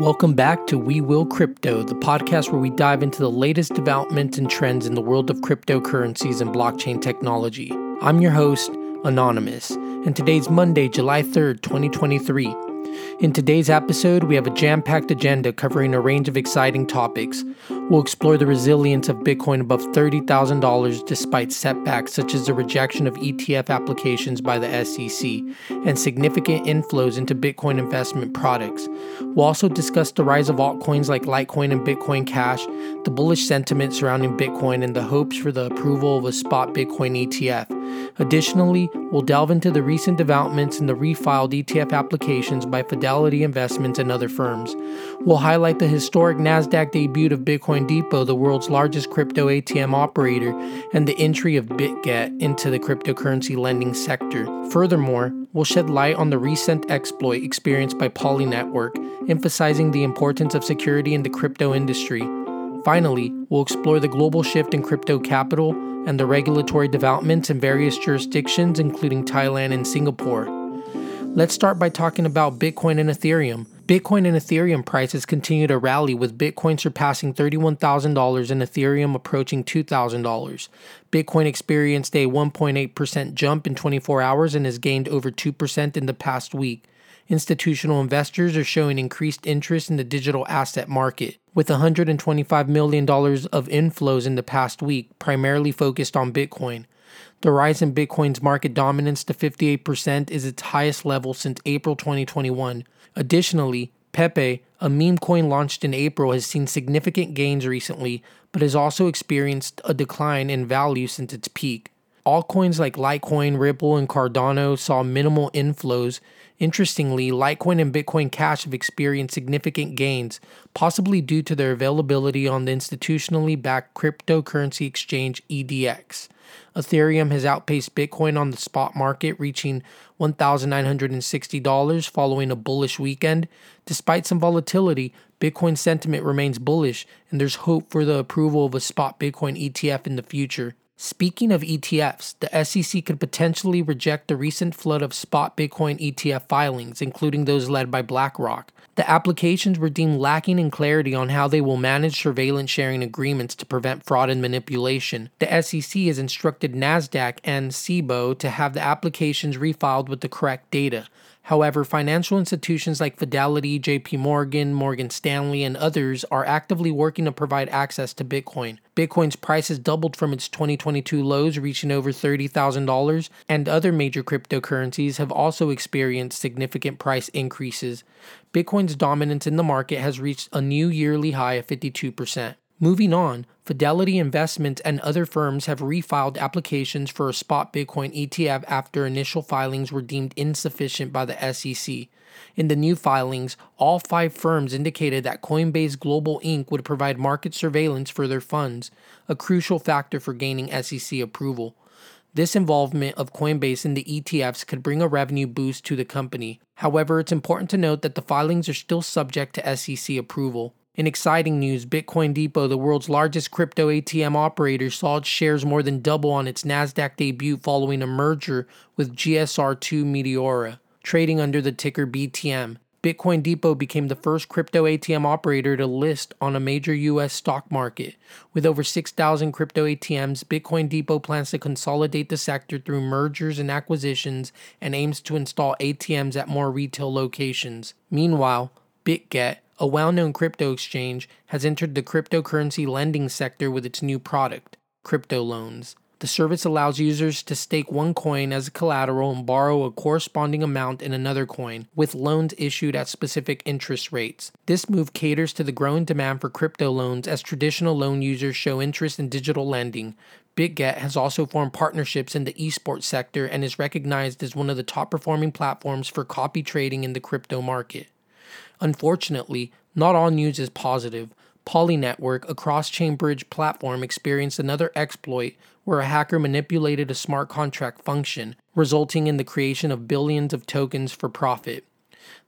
Welcome back to We Will Crypto, the podcast where we dive into the latest developments and trends in the world of cryptocurrencies and blockchain technology. I'm your host, Ananomyx, and today's Monday, July 3rd, 2023. In today's episode, we have a jam packed agenda covering a range of exciting topics. We'll explore the resilience of Bitcoin above $30,000 despite setbacks such as the rejection of ETF applications by the SEC and significant inflows into Bitcoin investment products. We'll also discuss the rise of altcoins like Litecoin and Bitcoin Cash, the bullish sentiment surrounding Bitcoin, and the hopes for the approval of a spot Bitcoin ETF. Additionally, we'll delve into the recent developments in the refiled ETF applications by Fidelity Investments and other firms. We'll highlight the historic NASDAQ debut of Bitcoin Depot, the world's largest crypto ATM operator, and the entry of BitGet into the cryptocurrency lending sector. Furthermore, we'll shed light on the recent exploit experienced by Poly Network, emphasizing the importance of security in the crypto industry. Finally, we'll explore the global shift in crypto capital and the regulatory developments in various jurisdictions, including Thailand and Singapore. Let's start by talking about Bitcoin and Ethereum. Bitcoin and Ethereum prices continue to rally, with Bitcoin surpassing $31,000 and Ethereum approaching $2,000. Bitcoin experienced a 1.8% jump in 24 hours and has gained over 2% in the past week. Institutional investors are showing increased interest in the digital asset market, with $125 million of inflows in the past week, primarily focused on Bitcoin. The rise in Bitcoin's market dominance to 58% is its highest level since April 2021. Additionally, Pepe, a meme coin launched in April, has seen significant gains recently, but has also experienced a decline in value since its peak. Altcoins like Litecoin, Ripple, and Cardano saw minimal inflows. Interestingly, Litecoin and Bitcoin Cash have experienced significant gains, possibly due to their availability on the institutionally backed cryptocurrency exchange EDX. Ethereum has outpaced Bitcoin on the spot market, reaching $1,960 following a bullish weekend. Despite some volatility, Bitcoin sentiment remains bullish, and there's hope for the approval of a spot Bitcoin ETF in the future. Speaking of ETFs, the SEC could potentially reject the recent flood of spot Bitcoin ETF filings, including those led by BlackRock. The applications were deemed lacking in clarity on how they will manage surveillance sharing agreements to prevent fraud and manipulation. The SEC has instructed NASDAQ and CBOE to have the applications refiled with the correct data. However, financial institutions like Fidelity, JP Morgan, Morgan Stanley, and others are actively working to provide access to Bitcoin. Bitcoin's price has doubled from its 2022 lows, reaching over $30,000, and other major cryptocurrencies have also experienced significant price increases. Bitcoin's dominance in the market has reached a new yearly high of 52%. Moving on, Fidelity Investments and other firms have refiled applications for a spot Bitcoin ETF after initial filings were deemed insufficient by the SEC. In the new filings, all five firms indicated that Coinbase Global Inc. would provide market surveillance for their funds, a crucial factor for gaining SEC approval. This involvement of Coinbase in the ETFs could bring a revenue boost to the company. However, it's important to note that the filings are still subject to SEC approval. In exciting news, Bitcoin Depot, the world's largest crypto ATM operator, saw its shares more than double on its NASDAQ debut following a merger with GSR2 Meteora, trading under the ticker BTM. Bitcoin Depot became the first crypto ATM operator to list on a major U.S. stock market. With over 6,000 crypto ATMs, Bitcoin Depot plans to consolidate the sector through mergers and acquisitions and aims to install ATMs at more retail locations. Meanwhile, BitGet, a well known crypto exchange, has entered the cryptocurrency lending sector with its new product, crypto loans. The service allows users to stake one coin as collateral and borrow a corresponding amount in another coin, with loans issued at specific interest rates. This move caters to the growing demand for crypto loans as traditional loan users show interest in digital lending. BitGet has also formed partnerships in the esports sector and is recognized as one of the top performing platforms for copy trading in the crypto market. Unfortunately, not all news is positive. Poly Network, a cross chain bridge platform, experienced another exploit where a hacker manipulated a smart contract function, resulting in the creation of billions of tokens for profit.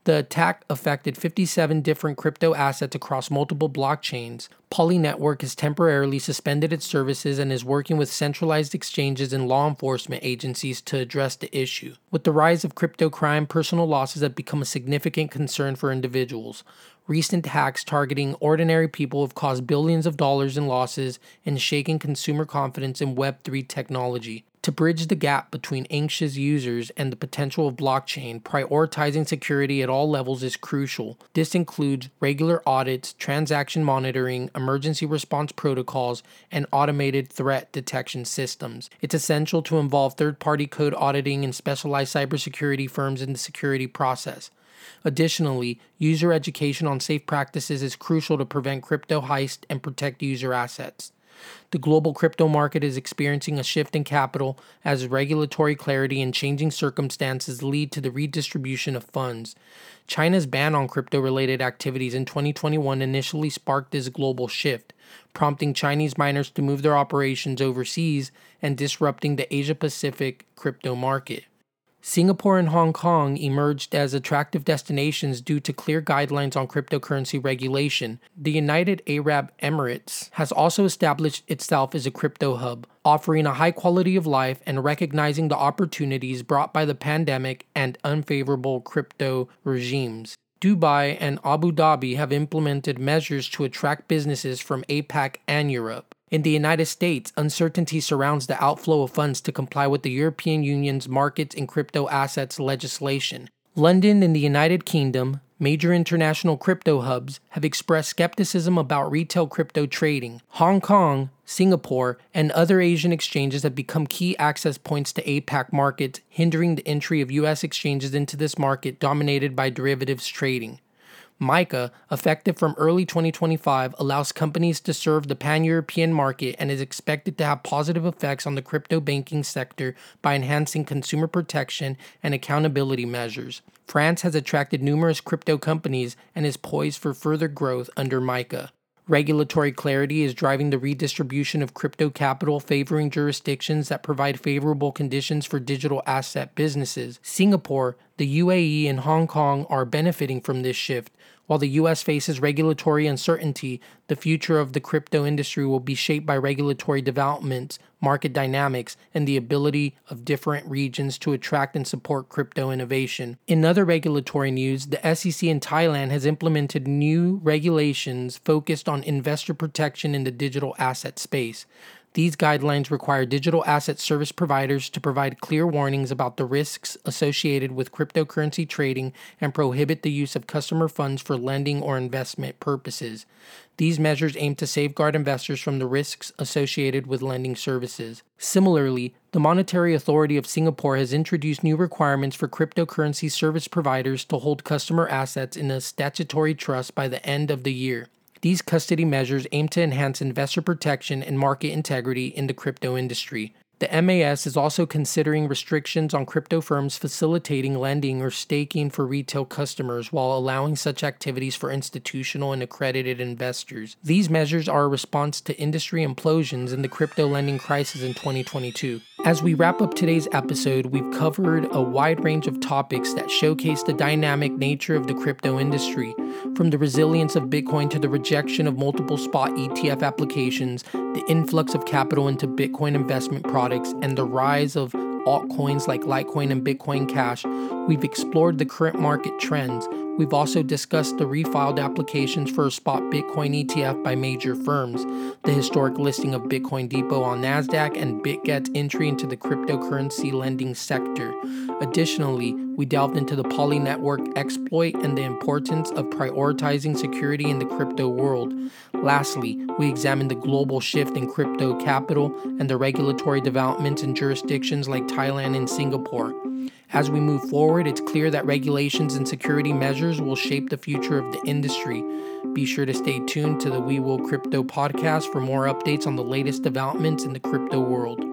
The attack affected 57 different crypto assets across multiple blockchains. Poly Network has temporarily suspended its services and is working with centralized exchanges and law enforcement agencies to address the issue. With the rise of crypto crime, personal losses have become a significant concern for individuals. recent hacks targeting ordinary people have caused billions of dollars in losses and shaken consumer confidence in Web3 technology. To bridge the gap between anxious users and the potential of blockchain, prioritizing security at all levels is crucial. This includes regular audits, transaction monitoring, emergency response protocols, and automated threat detection systems. It's essential to involve third party code auditing and specialized cybersecurity firms in the security process. Additionally, user education on safe practices is crucial to prevent crypto heist and protect user assets. The global crypto market is experiencing a shift in capital as regulatory clarity and changing circumstances lead to the redistribution of funds. China's ban on crypto related activities in 2021 initially sparked this global shift, prompting Chinese miners to move their operations overseas and disrupting the Asia Pacific crypto market. Singapore and Hong Kong emerged as attractive destinations due to clear guidelines on cryptocurrency regulation. The United Arab Emirates has also established itself as a crypto hub, offering a high quality of life and recognizing the opportunities brought by the pandemic and unfavorable crypto regimes. Dubai and Abu Dhabi have implemented measures to attract businesses from APAC and Europe. In the United States, uncertainty surrounds the outflow of funds to comply with the European Union's markets in crypto assets legislation. London and the United Kingdom, major international crypto hubs, have expressed skepticism about retail crypto trading. Hong Kong, Singapore, and other Asian exchanges have become key access points to APAC markets, hindering the entry of US exchanges into this market dominated by derivatives trading. MiCA, effective from early 2025, allows companies to serve the pan European market and is expected to have positive effects on the crypto banking sector by enhancing consumer protection and accountability measures. France has attracted numerous crypto companies and is poised for further growth under MiCA. Regulatory clarity is driving the redistribution of crypto capital, favoring jurisdictions that provide favorable conditions for digital asset businesses. Singapore, the UAE, and Hong Kong are benefiting from this shift. While the US faces regulatory uncertainty, the future of the crypto industry will be shaped by regulatory developments, market dynamics, and the ability of different regions to attract and support crypto innovation. In other regulatory news, the SEC in Thailand has implemented new regulations focused on investor protection in the digital asset space. These guidelines require digital asset service providers to provide clear warnings about the risks associated with cryptocurrency trading and prohibit the use of customer funds for lending or investment purposes. These measures aim to safeguard investors from the risks associated with lending services. Similarly, the Monetary Authority of Singapore has introduced new requirements for cryptocurrency service providers to hold customer assets in a statutory trust by the end of the year. These custody measures aim to enhance investor protection and market integrity in the crypto industry. The MAS is also considering restrictions on crypto firms facilitating lending or staking for retail customers while allowing such activities for institutional and accredited investors. These measures are a response to industry implosions in the crypto lending crisis in 2022. As we wrap up today's episode, we've covered a wide range of topics that showcase the dynamic nature of the crypto industry, from the resilience of Bitcoin to the rejection of multiple spot ETF applications, the influx of capital into Bitcoin investment products, and the rise of altcoins like Litecoin and Bitcoin Cash, we've explored the current market trends. We've also discussed the refiled applications for a spot Bitcoin ETF by major firms, the historic listing of Bitcoin Depot on NASDAQ, and BitGet's entry into the cryptocurrency lending sector. Additionally, we delved into the Poly Network exploit and the importance of prioritizing security in the crypto world. Lastly, we examined the global shift in crypto capital and the regulatory developments in jurisdictions like Thailand and Singapore. As we move forward, it's clear that regulations and security measures will shape the future of the industry. Be sure to stay tuned to the We Will Crypto podcast for more updates on the latest developments in the crypto world.